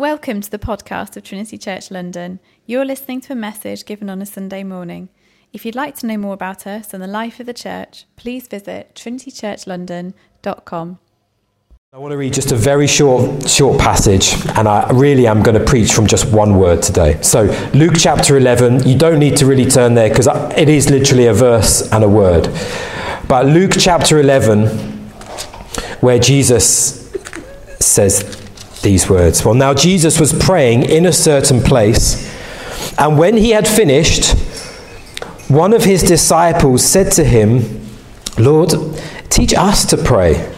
Welcome to the podcast of Trinity Church London. You're listening to a message given on a Sunday morning. If you'd like to know more about us and the life of the church, please visit trinitychurchlondon.com. I want to read just a very short, short passage, and I really am going to preach from just one word today. So, Luke chapter 11, you don't need to really turn there because it is literally a verse and a word. But Luke chapter 11, where Jesus says these words Well, now Jesus was praying in a certain place, and when he had finished, one of his disciples said to him, Lord, teach us to pray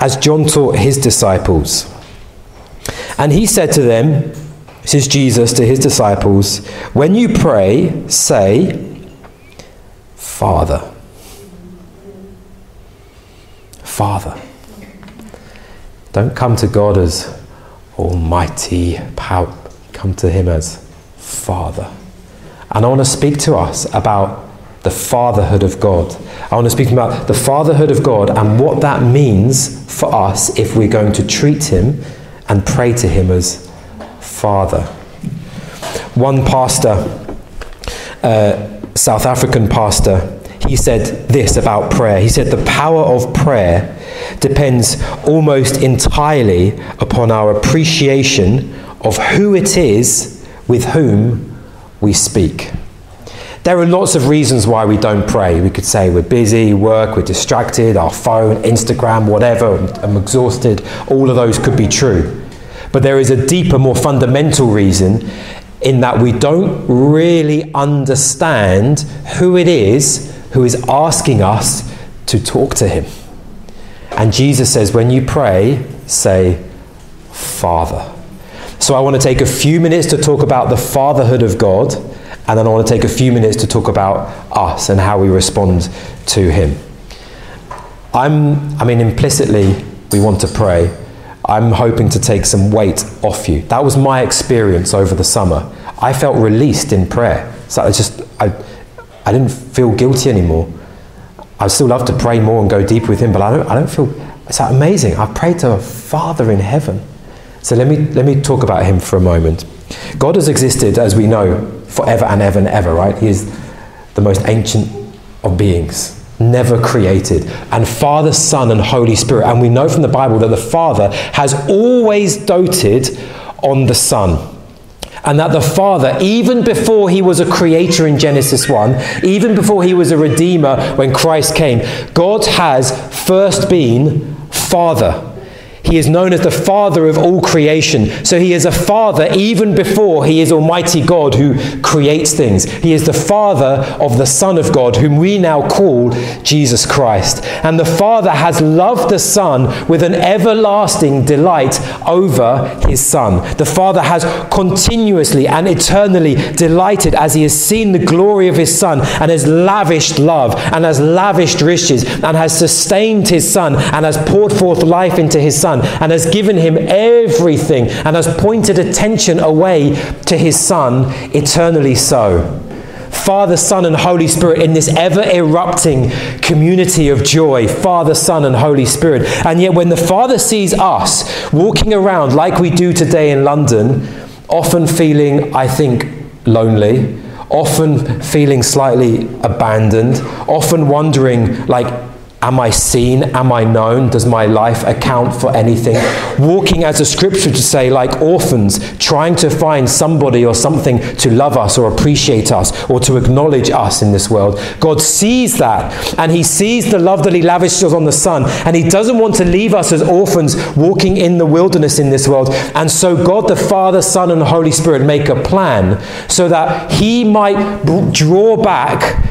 as John taught his disciples. And he said to them, This is Jesus to his disciples, when you pray, say, Father. Father. Don't come to God as Almighty power. Come to Him as Father. And I want to speak to us about the fatherhood of God. I want to speak about the fatherhood of God and what that means for us if we're going to treat Him and pray to Him as Father. One pastor, uh, South African pastor, he said this about prayer. He said, The power of prayer depends almost entirely upon our appreciation of who it is with whom we speak. There are lots of reasons why we don't pray. We could say we're busy, work, we're distracted, our phone, Instagram, whatever, I'm exhausted. All of those could be true. But there is a deeper, more fundamental reason in that we don't really understand who it is who is asking us to talk to him. And Jesus says, when you pray, say, Father. So I want to take a few minutes to talk about the fatherhood of God and then I want to take a few minutes to talk about us and how we respond to Him. I'm, I mean, implicitly, we want to pray. I'm hoping to take some weight off you. That was my experience over the summer. I felt released in prayer. So I just, I, I didn't feel guilty anymore. I still love to pray more and go deeper with Him, but I don't, I don't feel, it's amazing. I prayed to a Father in heaven. So let me, let me talk about Him for a moment. God has existed, as we know, forever and ever and ever, right? He is the most ancient of beings, never created. And Father, Son, and Holy Spirit. And we know from the Bible that the Father has always doted on the Son. And that the Father, even before he was a creator in Genesis 1, even before he was a redeemer when Christ came, God has first been Father. He is known as the Father of all creation. So he is a Father even before he is Almighty God who creates things. He is the Father of the Son of God, whom we now call Jesus Christ. And the Father has loved the Son with an everlasting delight over his Son. The Father has continuously and eternally delighted as he has seen the glory of his Son and has lavished love and has lavished riches and has sustained his Son and has poured forth life into his Son and has given him everything and has pointed attention away to his Son, eternally so. Father, Son, and Holy Spirit in this ever erupting community of joy. Father, Son, and Holy Spirit. And yet, when the Father sees us walking around like we do today in London, often feeling, I think, lonely, often feeling slightly abandoned, often wondering, like, Am I seen? Am I known? Does my life account for anything? Walking as a scripture to say, like orphans, trying to find somebody or something to love us or appreciate us or to acknowledge us in this world. God sees that and He sees the love that He lavishes on the Son and He doesn't want to leave us as orphans walking in the wilderness in this world. And so God the Father, Son, and Holy Spirit make a plan so that He might draw back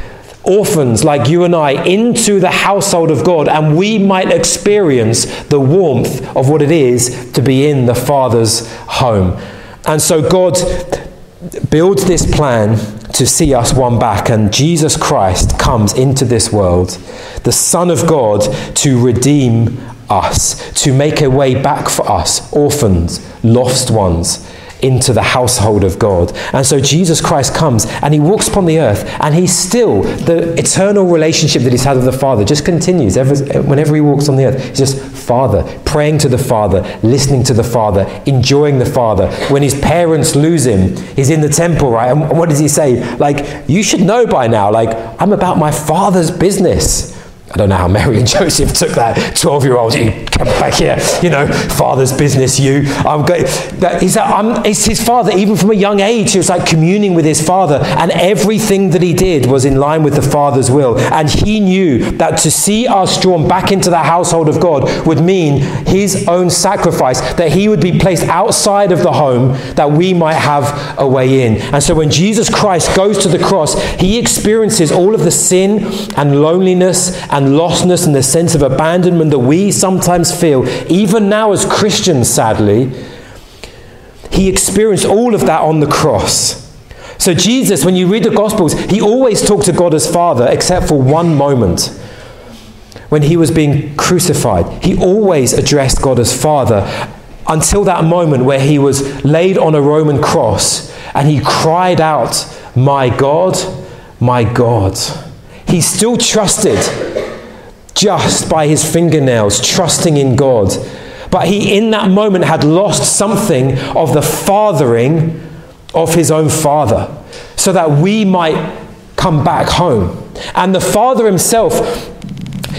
orphans like you and I into the household of God and we might experience the warmth of what it is to be in the Father's home. And so God builds this plan to see us won back, and Jesus Christ comes into this world, the Son of God, to redeem us, to make a way back for us, orphans, lost ones into the household of God. And so Jesus Christ comes and he walks upon the earth and he's still, the eternal relationship that he's had with the Father just continues. Ever, whenever he walks on the earth, he's just Father, praying to the Father, listening to the Father, enjoying the Father. When his parents lose him, he's in the temple, right? And what does he say? Like, you should know by now, like, I'm about my Father's business. I don't know how Mary and Joseph took that 12 year old, you come back here, you know, father's business, you. I'm going, that, he's, I'm, it's his father, even from a young age, he was like communing with his father, and everything that he did was in line with the father's will. And he knew that to see us drawn back into the household of God would mean his own sacrifice, that he would be placed outside of the home that we might have a way in. And so when Jesus Christ goes to the cross, he experiences all of the sin and loneliness and lostness and the sense of abandonment that we sometimes feel, even now as Christians, sadly, he experienced all of that on the cross. So, Jesus, when you read the Gospels, he always talked to God as Father, except for one moment. When he was being crucified, he always addressed God as Father until that moment where he was laid on a Roman cross and he cried out, My God, my God. He still trusted just by his fingernails, trusting in God. But he, in that moment, had lost something of the fathering of his own father so that we might come back home. And the father himself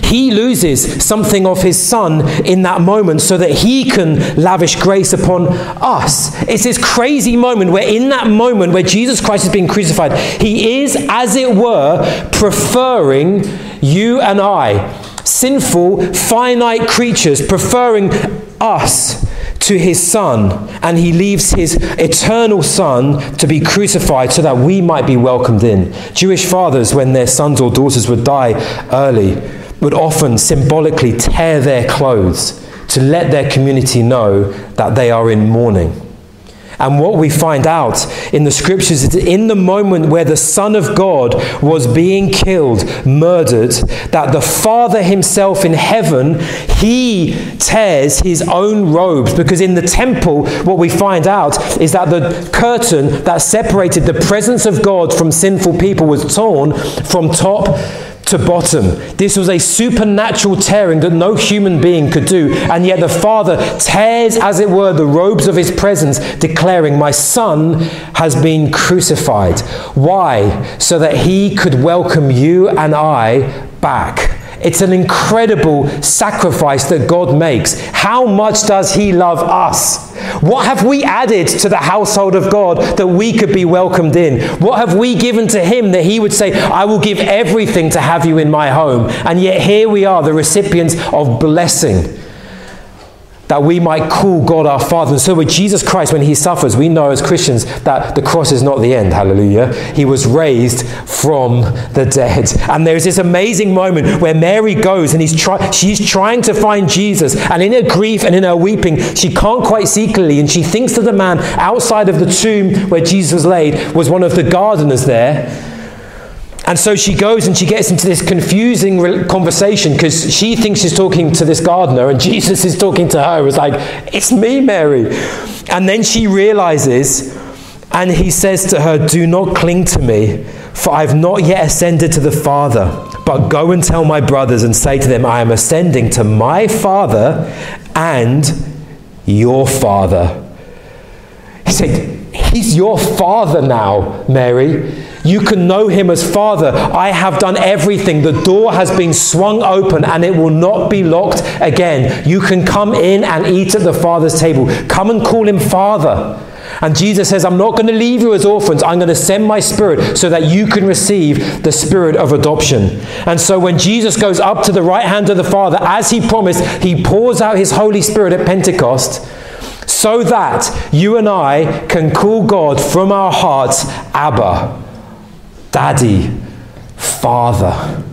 he loses something of his son in that moment so that he can lavish grace upon us. It's this crazy moment where, in that moment where Jesus Christ is being crucified, he is, as it were, preferring you and I sinful, finite creatures, preferring us to his son, and he leaves his eternal son to be crucified so that we might be welcomed in. Jewish fathers, when their sons or daughters would die early, would often symbolically tear their clothes to let their community know that they are in mourning. And what we find out in the scriptures is that in the moment where the Son of God was being killed, murdered, that the Father himself in heaven, he tears his own robes. Because in the temple, what we find out is that the curtain that separated the presence of God from sinful people was torn from top to bottom. This was a supernatural tearing that no human being could do. And yet the Father tears, as it were, the robes of his presence, declaring, My Son has been crucified. Why? So that he could welcome you and I back. It's an incredible sacrifice that God makes. How much does He love us? What have we added to the household of God that we could be welcomed in? What have we given to Him that He would say, I will give everything to have you in my home? And yet here we are, the recipients of blessing that we might call God our Father. And so with Jesus Christ, when he suffers, we know as Christians that the cross is not the end. Hallelujah. He was raised from the dead. And there's this amazing moment where Mary goes and he's try- she's trying to find Jesus. And in her grief and in her weeping, she can't quite see clearly. And she thinks that the man outside of the tomb where Jesus was laid was one of the gardeners there. And so she goes and she gets into this confusing conversation because she thinks she's talking to this gardener and Jesus is talking to her. It's like, it's me, Mary. And then she realizes, and he says to her, Do not cling to me, for I've not yet ascended to the Father. But go and tell my brothers and say to them, I am ascending to my Father and your Father. He said, He's your Father now, Mary. You can know him as Father. I have done everything. The door has been swung open and it will not be locked again. You can come in and eat at the Father's table. Come and call him Father. And Jesus says, I'm not going to leave you as orphans. I'm going to send my spirit so that you can receive the spirit of adoption. And so when Jesus goes up to the right hand of the Father, as he promised, he pours out his Holy Spirit at Pentecost so that you and I can call God from our hearts, Abba. Daddy, Father.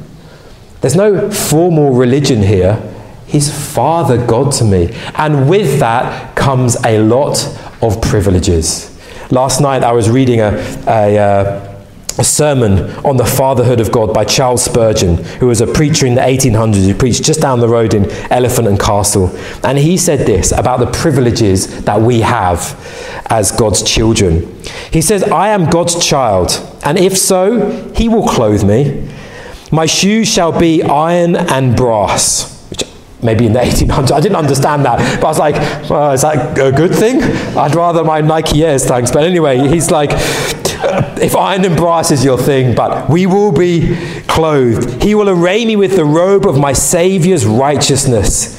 There's no formal religion here. He's Father God to me. And with that comes a lot of privileges. Last night I was reading a, a, uh, a sermon on the fatherhood of God by Charles Spurgeon, who was a preacher in the 1800s who preached just down the road in Elephant and Castle. And he said this about the privileges that we have as God's children. He says, I am God's child, and if so, he will clothe me. My shoes shall be iron and brass Which maybe in the 1800s. I didn't understand that, but I was like, well, is that a good thing? I'd rather my Nike Airs, thanks. But anyway, he's like, if iron and brass is your thing, but we will be clothed. He will array me with the robe of my Saviour's righteousness.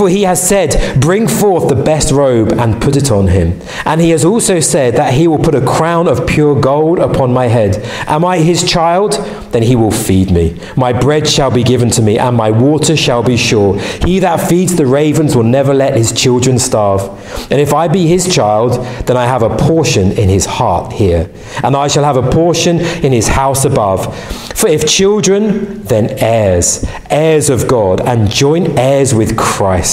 For he has said, Bring forth the best robe and put it on him. And he has also said that he will put a crown of pure gold upon my head. Am I his child? Then he will feed me. My bread shall be given to me, and my water shall be sure. He that feeds the ravens will never let his children starve. And if I be his child, then I have a portion in his heart here, and I shall have a portion in his house above. For if children, then heirs, heirs of God, and joint heirs with Christ.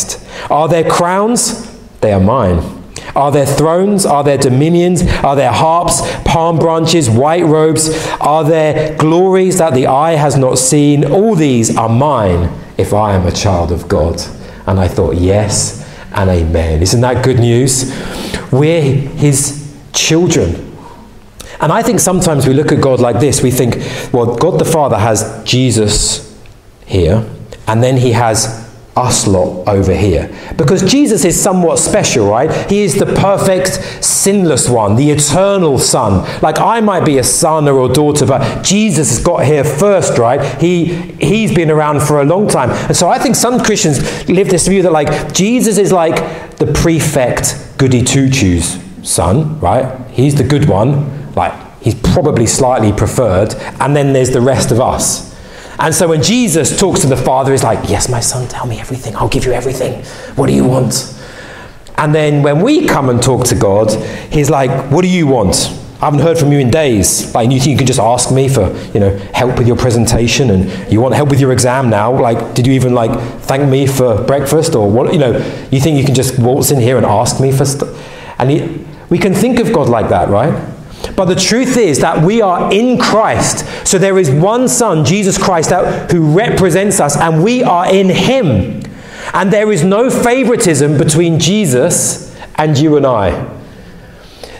Are there crowns? They are mine. Are there thrones? Are there dominions? Are there harps, palm branches, white robes? Are there glories that the eye has not seen? All these are mine if I am a child of God. And I thought, yes and amen. Isn't that good news? We're his children. And I think sometimes we look at God like this. We think, well, God the Father has Jesus here, and then he has us lot over here. Because Jesus is somewhat special, right? He is the perfect, sinless one, the eternal Son. Like I might be a son or a daughter, but Jesus has got here first, right? He, he's been around for a long time. And so I think some Christians live this view that like Jesus is like the prefect goody two shoes son, right? He's the good one. Like he's probably slightly preferred. And then there's the rest of us. And so when Jesus talks to the Father, he's like, Yes, my son, tell me everything. I'll give you everything. What do you want? And then when we come and talk to God, he's like, What do you want? I haven't heard from you in days. Like, you think you can just ask me for, you know, help with your presentation and you want help with your exam now? Like, did you even, like, thank me for breakfast or what? You know, you think you can just waltz in here and ask me for stuff? And he, we can think of God like that, right? But the truth is that we are in Christ. So there is one Son, Jesus Christ, that, who represents us, and we are in Him. And there is no favoritism between Jesus and you and I.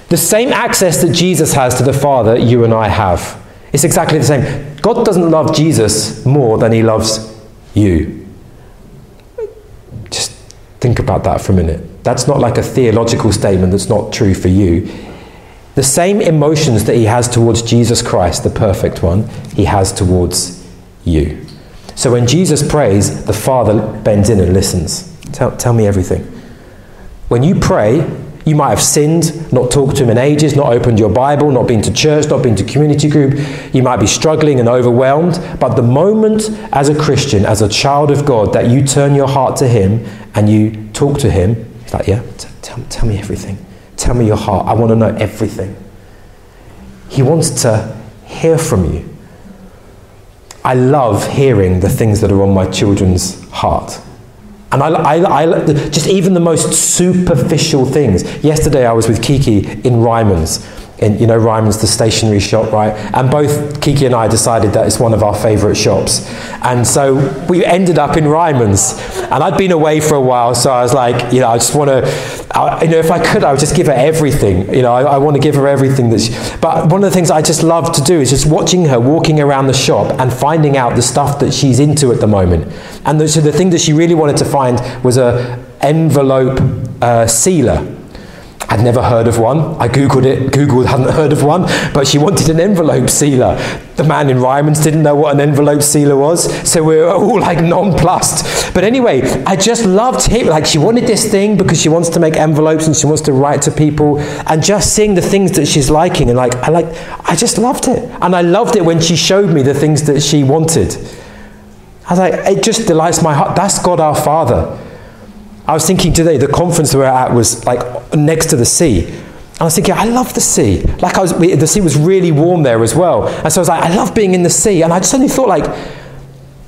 The same access that Jesus has to the Father, you and I have. It's exactly the same. God doesn't love Jesus more than He loves you. Just think about that for a minute. That's not like a theological statement that's not true for you. The same emotions that he has towards Jesus Christ, the perfect one, he has towards you. So when Jesus prays, the Father bends in and listens. Tell, tell me everything. When you pray, you might have sinned, not talked to him in ages, not opened your Bible, not been to church, not been to community group. You might be struggling and overwhelmed. But the moment, as a Christian, as a child of God, that you turn your heart to him and you talk to him, he's like, yeah, t- tell, tell me everything. Tell me your heart. I want to know everything. He wants to hear from you. I love hearing the things that are on my children's heart. And I, I, I, just even the most superficial things. Yesterday I was with Kiki in Ryman's in, you know, Ryman's, the stationery shop, right? And both Kiki and I decided that it's one of our favourite shops. And so we ended up in Ryman's. And I'd been away for a while, so I was like, you know, I just want to, you know, if I could, I would just give her everything. You know, I, I want to give her everything that she, but one of the things I just love to do is just watching her walking around the shop and finding out the stuff that she's into at the moment. And the, so the thing that she really wanted to find was a envelope uh, sealer I'd never heard of one. I googled it. Google hadn't heard of one, but she wanted an envelope sealer. The man in Ryman's didn't know what an envelope sealer was, so we were all like nonplussed. But anyway, I just loved it. Like she wanted this thing because she wants to make envelopes and she wants to write to people, and just seeing the things that she's liking and like I like. I just loved it, and I loved it when she showed me the things that she wanted. I was like, it just delights my heart. That's God our Father. I was thinking today, the conference we were at was like next to the sea. And I was thinking, I love the sea. Like I was, the sea was really warm there as well. And so I was like, I love being in the sea. And I just suddenly thought like,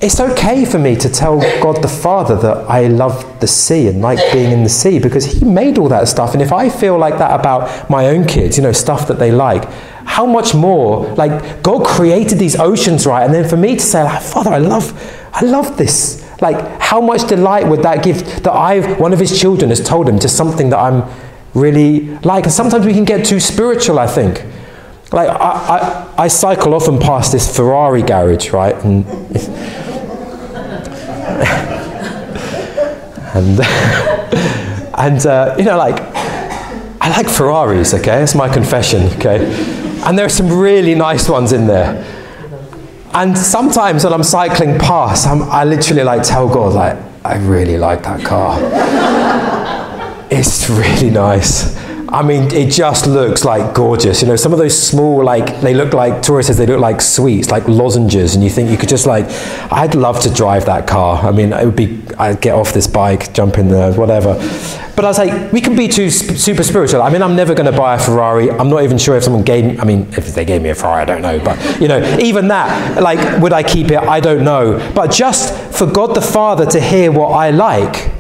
it's okay for me to tell God the Father that I love the sea and like being in the sea because He made all that stuff. And if I feel like that about my own kids, you know, stuff that they like, how much more? Like God created these oceans, right? And then for me to say, like, Father, I love, I love this. Like, how much delight would that give that I've, one of His children, has told him just something that I'm really like? And sometimes we can get too spiritual. I think. Like I, I, I cycle often past this Ferrari garage, right? And and and uh, you know, like I like Ferraris. Okay, it's my confession. Okay, and there are some really nice ones in there. And sometimes when I'm cycling past, I'm, I literally like tell God, like, I really like that car. it's really nice. I mean, it just looks like gorgeous. You know, some of those small, like, they look like, Tori says they look like sweets, like lozenges, and you think you could just, like, I'd love to drive that car. I mean, it would be, I'd get off this bike, jump in there, whatever. But I was like, we can be too super spiritual. I mean, I'm never going to buy a Ferrari. I'm not even sure if someone gave me, I mean, if they gave me a Ferrari, I don't know. But, you know, even that, like, would I keep it? I don't know. But just for God the Father to hear what I like,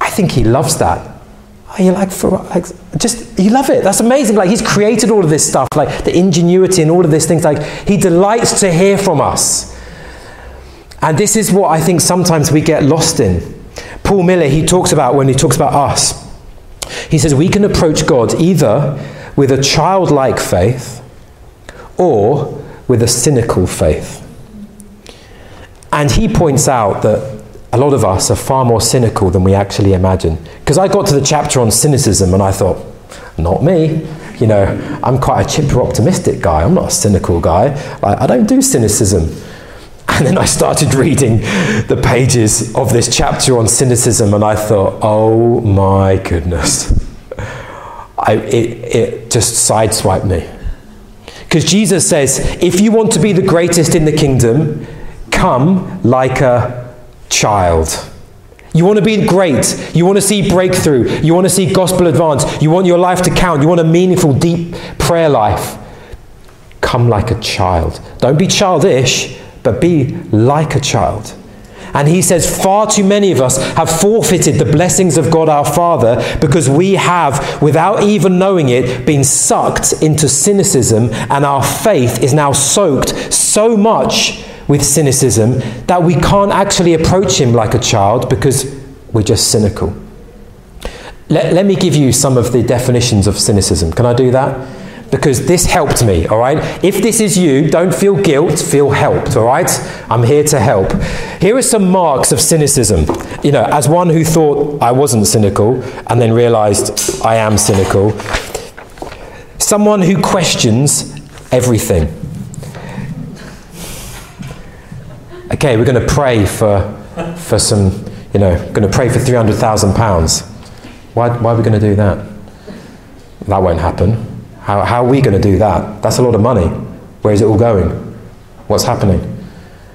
I think He loves that. Oh, you like for like just you love it. That's amazing. Like he's created all of this stuff, like the ingenuity and all of these things. Like he delights to hear from us. And this is what I think sometimes we get lost in. Paul Miller, he talks about when he talks about us. He says we can approach God either with a childlike faith or with a cynical faith. And he points out that a lot of us are far more cynical than we actually imagine. Because I got to the chapter on cynicism and I thought, not me. You know, I'm quite a chipper optimistic guy. I'm not a cynical guy. I, I don't do cynicism. And then I started reading the pages of this chapter on cynicism and I thought, oh my goodness. I, it, it just sideswiped me. Because Jesus says, if you want to be the greatest in the kingdom, come like a child. You want to be great. You want to see breakthrough. You want to see gospel advance. You want your life to count. You want a meaningful, deep prayer life. Come like a child. Don't be childish, but be like a child. And he says, far too many of us have forfeited the blessings of God our Father because we have, without even knowing it, been sucked into cynicism, and our faith is now soaked so much with cynicism that we can't actually approach him like a child because we're just cynical. Let, let me give you some of the definitions of cynicism. Can I do that? Because this helped me, all right? If this is you, don't feel guilt, feel helped, all right? I'm here to help. Here are some marks of cynicism. You know, as one who thought I wasn't cynical and then realized I am cynical, someone who questions everything. Okay, we're going to pray for, for some, you know, going to pray for £300,000. Why, why are we going to do that? That won't happen. How, how are we going to do that? That's a lot of money. Where is it all going? What's happening?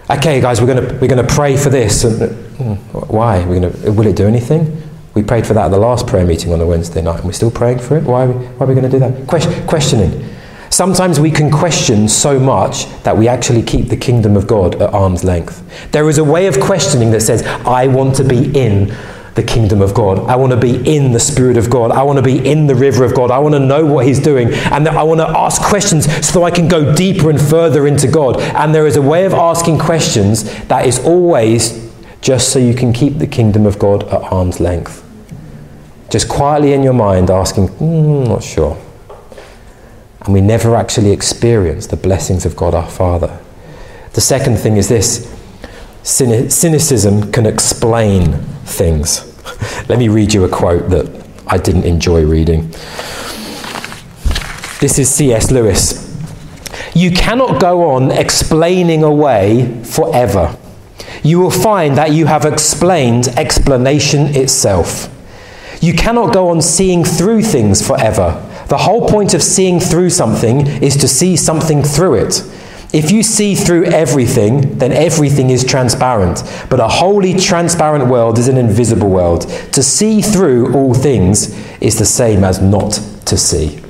Okay, guys, we're going to, we're going to pray for this. And, hmm, why? We're going to, will it do anything? We prayed for that at the last prayer meeting on a Wednesday night, and we're still praying for it. Why are we, why are we going to do that? Question, questioning. Sometimes we can question so much that we actually keep the kingdom of God at arm's length. There is a way of questioning that says, I want to be in the kingdom of God. I want to be in the Spirit of God. I want to be in the river of God. I want to know what He's doing. And I want to ask questions so I can go deeper and further into God. And there is a way of asking questions that is always just so you can keep the kingdom of God at arm's length. Just quietly in your mind asking, mm, not sure and we never actually experience the blessings of God our Father. The second thing is this cynicism can explain things. Let me read you a quote that I didn't enjoy reading. This is C.S. Lewis. You cannot go on explaining away forever. You will find that you have explained explanation itself. You cannot go on seeing through things forever. The whole point of seeing through something is to see something through it. If you see through everything, then everything is transparent. But a wholly transparent world is an invisible world. To see through all things is the same as not to see.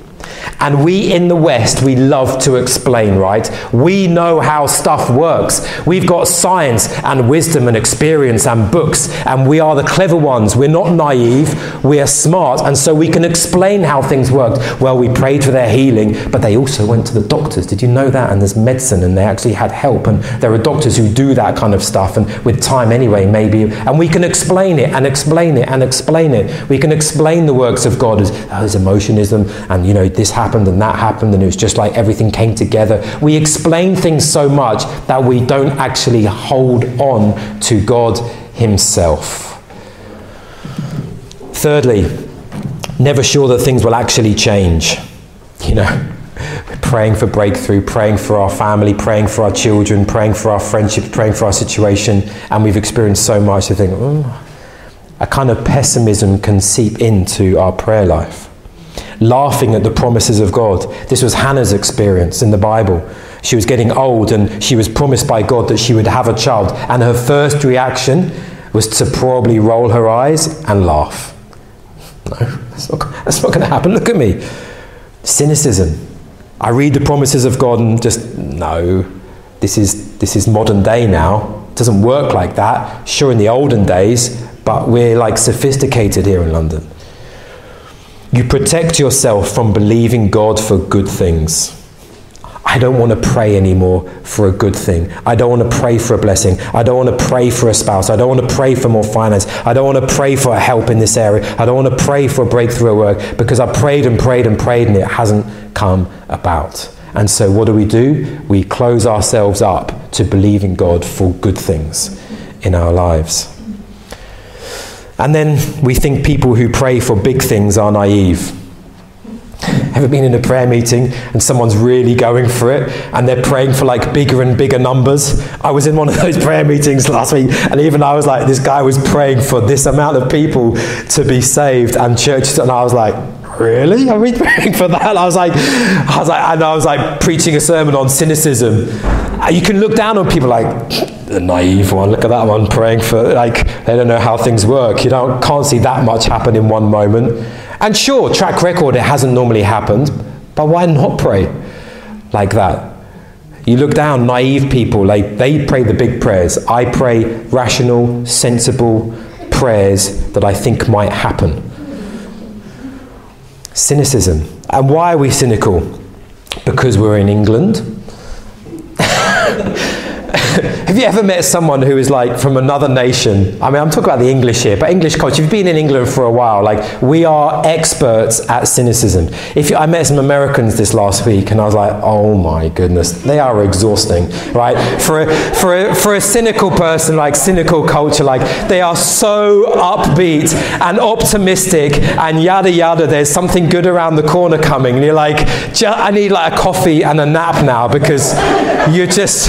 And we in the West, we love to explain, right? We know how stuff works. We've got science and wisdom and experience and books, and we are the clever ones. We're not naive, we are smart, and so we can explain how things worked. Well, we prayed for their healing, but they also went to the doctors. Did you know that? And there's medicine, and they actually had help, and there are doctors who do that kind of stuff, and with time anyway, maybe. And we can explain it and explain it and explain it. We can explain the works of God as, oh, as emotionism, and you know, this happened and that happened, and it was just like everything came together. We explain things so much that we don't actually hold on to God Himself. Thirdly, never sure that things will actually change. You know, we're praying for breakthrough, praying for our family, praying for our children, praying for our friendships, praying for our situation, and we've experienced so much to think, oh, a kind of pessimism can seep into our prayer life. Laughing at the promises of God. This was Hannah's experience in the Bible. She was getting old and she was promised by God that she would have a child, and her first reaction was to probably roll her eyes and laugh. No, that's not, that's not going to happen. Look at me. Cynicism. I read the promises of God and just, no, this is, this is modern day now. It doesn't work like that. Sure, in the olden days, but we're like sophisticated here in London. You protect yourself from believing God for good things. I don't want to pray anymore for a good thing. I don't want to pray for a blessing. I don't want to pray for a spouse. I don't want to pray for more finance. I don't want to pray for help in this area. I don't want to pray for a breakthrough at work because I prayed and prayed and prayed and it hasn't come about. And so, what do we do? We close ourselves up to believing God for good things in our lives. And then we think people who pray for big things are naive. Ever been in a prayer meeting and someone's really going for it and they're praying for like bigger and bigger numbers? I was in one of those prayer meetings last week and even I was like, this guy was praying for this amount of people to be saved and churches, and I was like, really? Are we praying for that? I was like, I was like, and I was like preaching a sermon on cynicism. Uh, you can look down on people like the naive one. Look at that one praying for like they don't know how things work. You don't can't see that much happen in one moment. And sure, track record, it hasn't normally happened, but why not pray like that? You look down, naive people, like they pray the big prayers. I pray rational, sensible prayers that I think might happen. Cynicism. And why are we cynical? Because we're in England. Have you ever met someone who is like from another nation? I mean, I'm talking about the English here, but English culture. You've been in England for a while. Like, we are experts at cynicism. If you, I met some Americans this last week, and I was like, oh my goodness, they are exhausting, right? For a, for a, for a cynical person, like cynical culture, like they are so upbeat and optimistic and yada yada. There's something good around the corner coming, and you're like, I need like a coffee and a nap now because you're just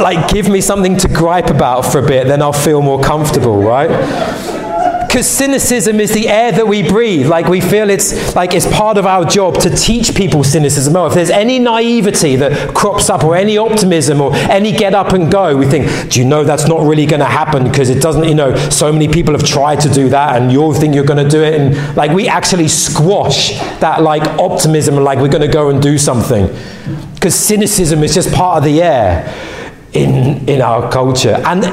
like give me something to gripe about for a bit, then I'll feel more comfortable, right? Because cynicism is the air that we breathe. Like we feel it's like it's part of our job to teach people cynicism. Oh, if there's any naivety that crops up or any optimism or any get up and go, we think, do you know that's not really going to happen because it doesn't, you know, so many people have tried to do that and you'll think you're going to do it. And like we actually squash that like optimism and like we're going to go and do something. Because cynicism is just part of the air in, in our culture. And,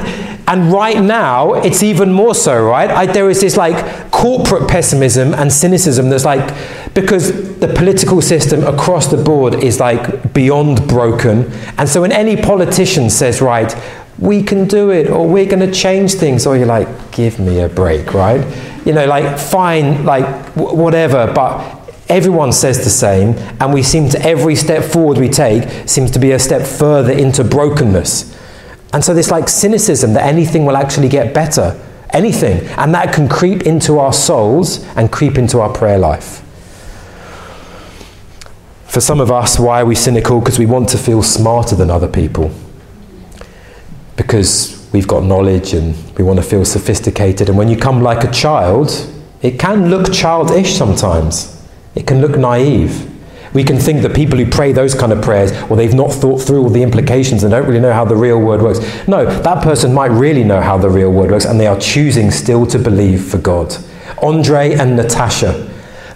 and right now, it's even more so, right? I, there is this like corporate pessimism and cynicism that's like, because the political system across the board is like beyond broken. And so when any politician says, right, we can do it, or we're going to change things, or you're like, give me a break, right? You know, like, fine, like, w- whatever, but Everyone says the same, and we seem to, every step forward we take seems to be a step further into brokenness. And so, this like cynicism that anything will actually get better, anything, and that can creep into our souls and creep into our prayer life. For some of us, why are we cynical? Because we want to feel smarter than other people. Because we've got knowledge and we want to feel sophisticated. And when you come like a child, it can look childish sometimes. It can look naive. We can think that people who pray those kind of prayers, well, they've not thought through all the implications and don't really know how the real word works. No, that person might really know how the real word works, and they are choosing still to believe for God. Andre and Natasha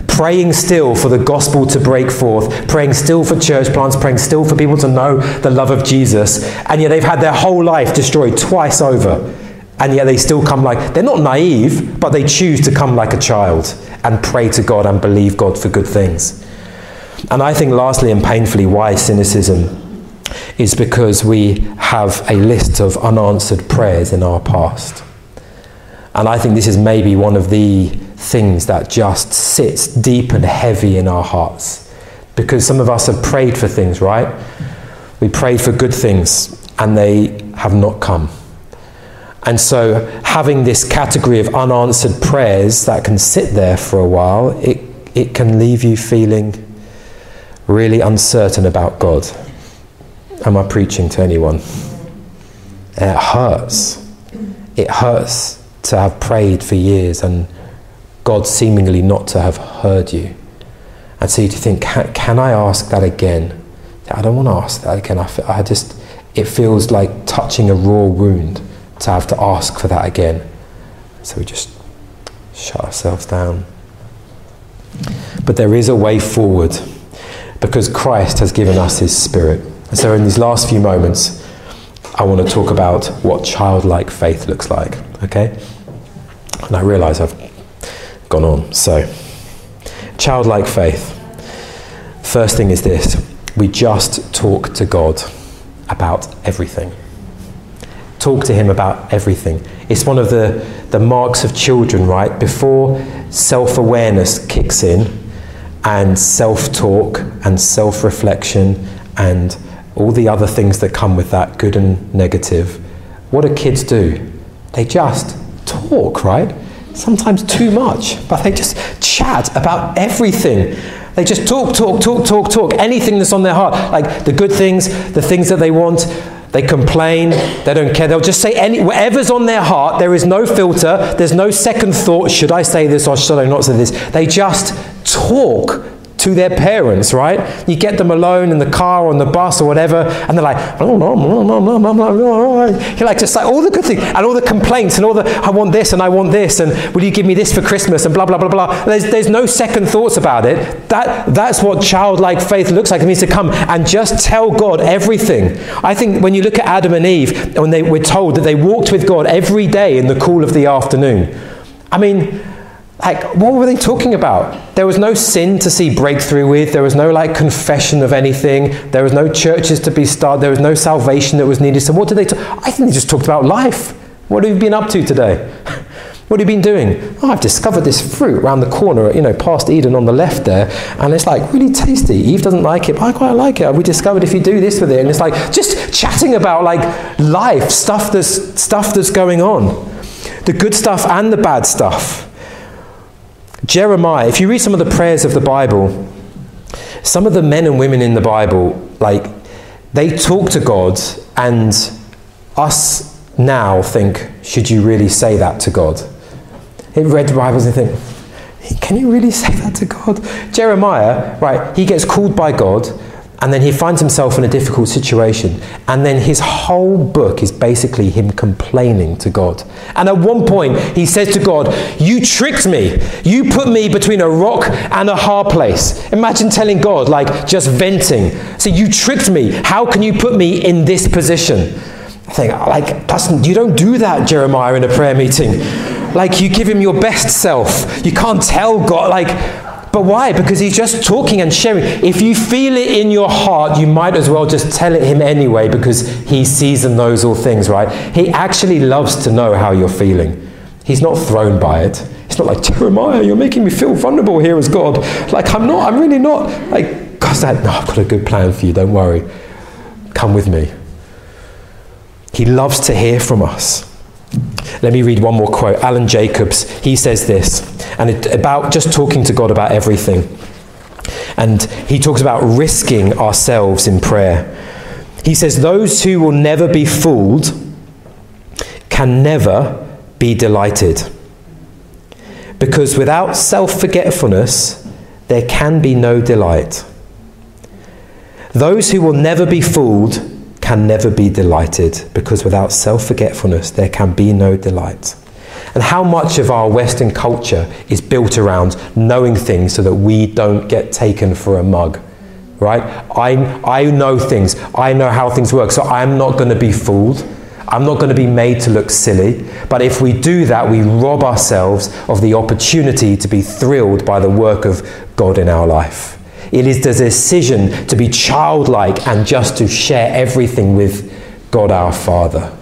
praying still for the gospel to break forth, praying still for church plants, praying still for people to know the love of Jesus, and yet they've had their whole life destroyed twice over. And yet they still come like, they're not naive, but they choose to come like a child and pray to God and believe God for good things. And I think, lastly and painfully, why cynicism is because we have a list of unanswered prayers in our past. And I think this is maybe one of the things that just sits deep and heavy in our hearts. Because some of us have prayed for things, right? We prayed for good things and they have not come. And so, having this category of unanswered prayers that can sit there for a while, it, it can leave you feeling really uncertain about God. Am I preaching to anyone? it hurts. It hurts to have prayed for years and God seemingly not to have heard you. And so you think, can, can I ask that again? I don't want to ask that again. I, I just, it feels like touching a raw wound to have to ask for that again. So we just shut ourselves down. But there is a way forward because Christ has given us his spirit. So, in these last few moments, I want to talk about what childlike faith looks like, okay? And I realize I've gone on. So, childlike faith. First thing is this we just talk to God about everything. Talk to Him about everything. It's one of the, the marks of children, right? Before self awareness kicks in, and self talk, and self reflection, and all the other things that come with that, good and negative, what do kids do? They just talk, right? Sometimes too much, but they just chat about everything. They just talk, talk, talk, talk, talk, anything that's on their heart. Like the good things, the things that they want. They complain, they don't care. They'll just say any, whatever's on their heart. There is no filter, there's no second thought. Should I say this or should I not say this? They just talk to their parents, right? You get them alone in the car or on the bus or whatever, and they're like, you're like just like all the good things and all the complaints and all the I want this and I want this and will you give me this for Christmas and blah blah blah blah. There's, there's no second thoughts about it. That that's what childlike faith looks like. It means to come and just tell God everything. I think when you look at Adam and Eve, when they were told that they walked with God every day in the cool of the afternoon. I mean, like what were they talking about? There was no sin to see breakthrough with. There was no like confession of anything. There was no churches to be started. There was no salvation that was needed. So what did they talk i think they just talked about life. What have you been up to today? What have you been doing? Oh i've discovered this fruit around the corner you know past eden on the left there and it's like really tasty. Eve doesn't like it but i quite like it. We discovered if you do this with it? And it's like just chatting about like life stuff that's stuff that's going on. The good stuff and the bad stuff Jeremiah, if you read some of the prayers of the Bible, some of the men and women in the Bible, like, they talk to God, and us now think, should you really say that to God? They read the Bibles and think, can you really say that to God? Jeremiah, right, he gets called by God and then he finds himself in a difficult situation. And then his whole book is basically him complaining to God. And at one point, he says to God, You tricked me. You put me between a rock and a hard place. Imagine telling God, like, just venting. So you tricked me. How can you put me in this position? I think, like, that's, you don't do that, Jeremiah, in a prayer meeting. Like, you give him your best self. You can't tell God, like, but why? Because he's just talking and sharing. If you feel it in your heart, you might as well just tell it him anyway because he sees and knows all things, right? He actually loves to know how you're feeling. He's not thrown by it. It's not like, Jeremiah, you're making me feel vulnerable here as God. Like, I'm not, I'm really not. Like, God's like, no, I've got a good plan for you, don't worry. Come with me. He loves to hear from us. Let me read one more quote. Alan Jacobs, he says this, and it, about just talking to God about everything. And he talks about risking ourselves in prayer. He says, Those who will never be fooled can never be delighted. Because without self forgetfulness, there can be no delight. Those who will never be fooled can never be delighted because without self forgetfulness there can be no delight. And how much of our Western culture is built around knowing things so that we don't get taken for a mug? Right? I, I know things. I know how things work. So I'm not going to be fooled. I'm not going to be made to look silly. But if we do that, we rob ourselves of the opportunity to be thrilled by the work of God in our life. It is the decision to be childlike and just to share everything with God our Father.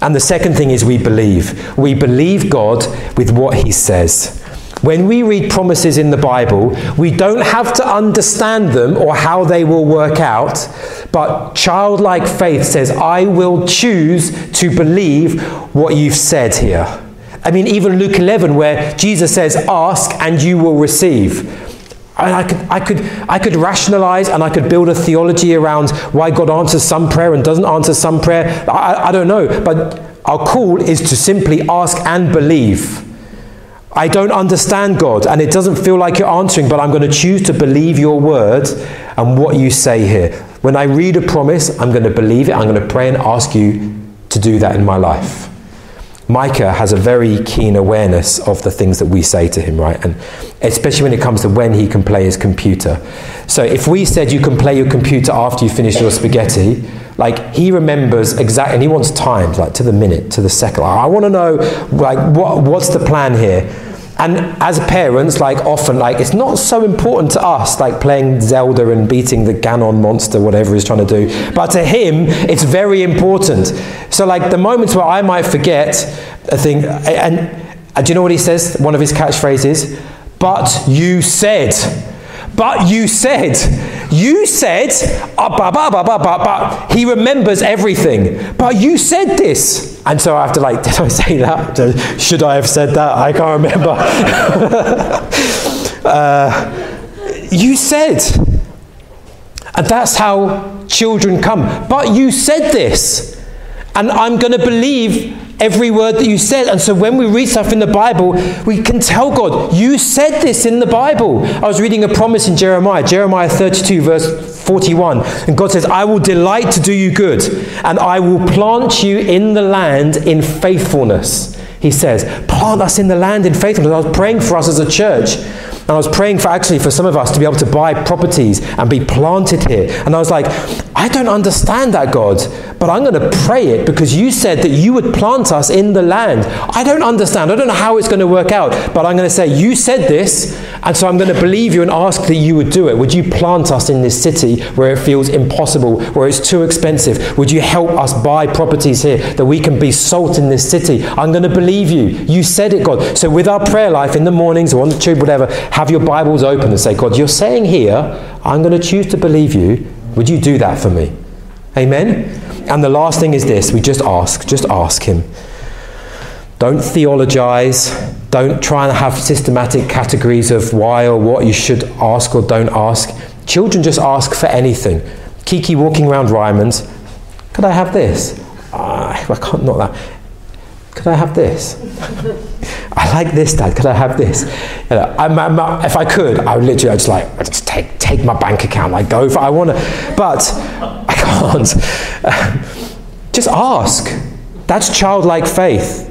And the second thing is we believe. We believe God with what He says. When we read promises in the Bible, we don't have to understand them or how they will work out, but childlike faith says, I will choose to believe what you've said here. I mean, even Luke 11, where Jesus says, Ask and you will receive. I could, I, could, I could rationalize and I could build a theology around why God answers some prayer and doesn't answer some prayer. I, I don't know. But our call is to simply ask and believe. I don't understand God and it doesn't feel like you're answering, but I'm going to choose to believe your word and what you say here. When I read a promise, I'm going to believe it. I'm going to pray and ask you to do that in my life. Micah has a very keen awareness of the things that we say to him, right? And especially when it comes to when he can play his computer. So if we said you can play your computer after you finish your spaghetti, like he remembers exactly, and he wants times, like to the minute, to the second. I want to know, like, what, what's the plan here? And as parents, like often, like it's not so important to us, like playing Zelda and beating the Ganon monster, whatever he's trying to do. But to him, it's very important. So, like the moments where I might forget a thing, and, and do you know what he says? One of his catchphrases, "But you said." But you said, you said, bah, bah, bah, bah, bah, bah. he remembers everything. But you said this. And so I have to like, did I say that? Should I have said that? I can't remember. uh, you said. And that's how children come. But you said this. And I'm going to believe every word that you said. And so when we read stuff in the Bible, we can tell God, You said this in the Bible. I was reading a promise in Jeremiah, Jeremiah 32, verse 41. And God says, I will delight to do you good, and I will plant you in the land in faithfulness. He says, Plant us in the land in faithfulness. I was praying for us as a church. And I was praying for actually for some of us to be able to buy properties and be planted here. And I was like, I don't understand that, God, but I'm going to pray it because you said that you would plant us in the land. I don't understand. I don't know how it's going to work out, but I'm going to say, You said this, and so I'm going to believe you and ask that you would do it. Would you plant us in this city where it feels impossible, where it's too expensive? Would you help us buy properties here that we can be salt in this city? I'm going to believe you. You said it, God. So with our prayer life in the mornings or on the tube, whatever, have your Bibles open and say, God, you're saying here, I'm going to choose to believe you. Would you do that for me? Amen? And the last thing is this we just ask, just ask Him. Don't theologize. Don't try and have systematic categories of why or what you should ask or don't ask. Children just ask for anything. Kiki walking around Ryman's, could I have this? Uh, I can't, not that. Could I have this? I like this, Dad. Could I have this? You know, I'm, I'm, if I could, I would literally, I'd just like, I'd just take, take my bank account, like go for, I want to, but I can't. just ask. That's childlike faith.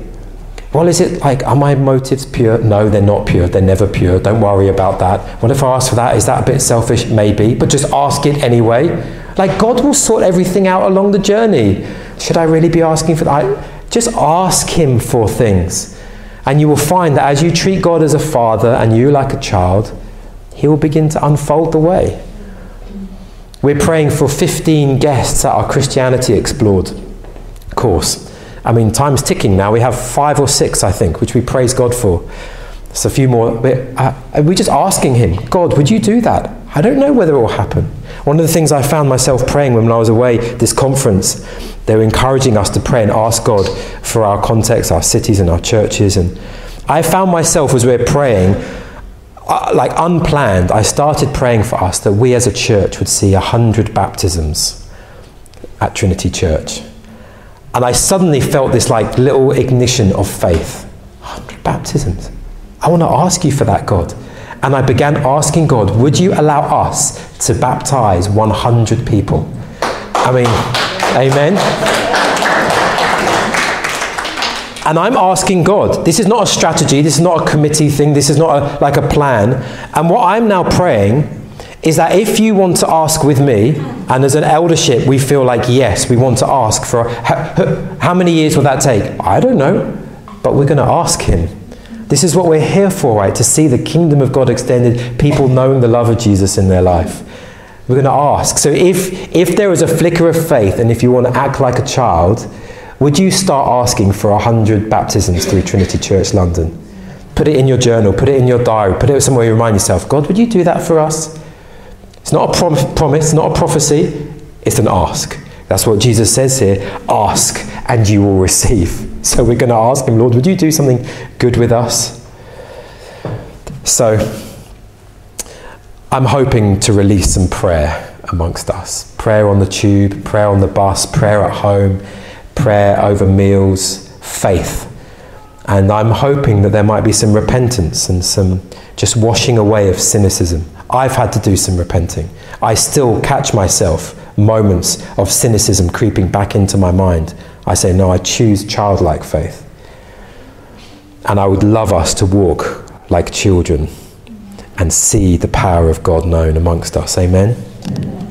Well, is it like, are my motives pure? No, they're not pure. They're never pure. Don't worry about that. What if I ask for that? Is that a bit selfish? Maybe. But just ask it anyway. Like, God will sort everything out along the journey. Should I really be asking for that? Just ask Him for things. And you will find that as you treat God as a father and you like a child, He will begin to unfold the way. We're praying for 15 guests at our Christianity Explored course. I mean, time's ticking now. We have five or six, I think, which we praise God for. There's a few more. We're, uh, we're just asking Him, God, would you do that? I don't know whether it will happen. One of the things I found myself praying when I was away this conference they were encouraging us to pray and ask God for our context, our cities, and our churches. And I found myself as we we're praying, uh, like unplanned, I started praying for us that we as a church would see a hundred baptisms at Trinity Church. And I suddenly felt this like little ignition of faith. 100 baptisms. I want to ask you for that, God. And I began asking God, would you allow us to baptize 100 people? I mean, Amen. And I'm asking God, this is not a strategy, this is not a committee thing, this is not a, like a plan. And what I'm now praying is that if you want to ask with me, and as an eldership, we feel like, yes, we want to ask for how, how many years will that take? I don't know, but we're going to ask Him. This is what we're here for, right? To see the kingdom of God extended, people knowing the love of Jesus in their life. We're going to ask. So if, if there is a flicker of faith, and if you want to act like a child, would you start asking for 100 baptisms through Trinity Church London? Put it in your journal, put it in your diary, put it somewhere you remind yourself, God, would you do that for us? It's not a prom- promise, not a prophecy, it's an ask. That's what Jesus says here ask and you will receive. So we're going to ask Him, Lord, would you do something good with us? So I'm hoping to release some prayer amongst us prayer on the tube, prayer on the bus, prayer at home prayer over meals, faith. And I'm hoping that there might be some repentance and some just washing away of cynicism. I've had to do some repenting. I still catch myself moments of cynicism creeping back into my mind. I say, no, I choose childlike faith. And I would love us to walk like children and see the power of God known amongst us. Amen. Amen.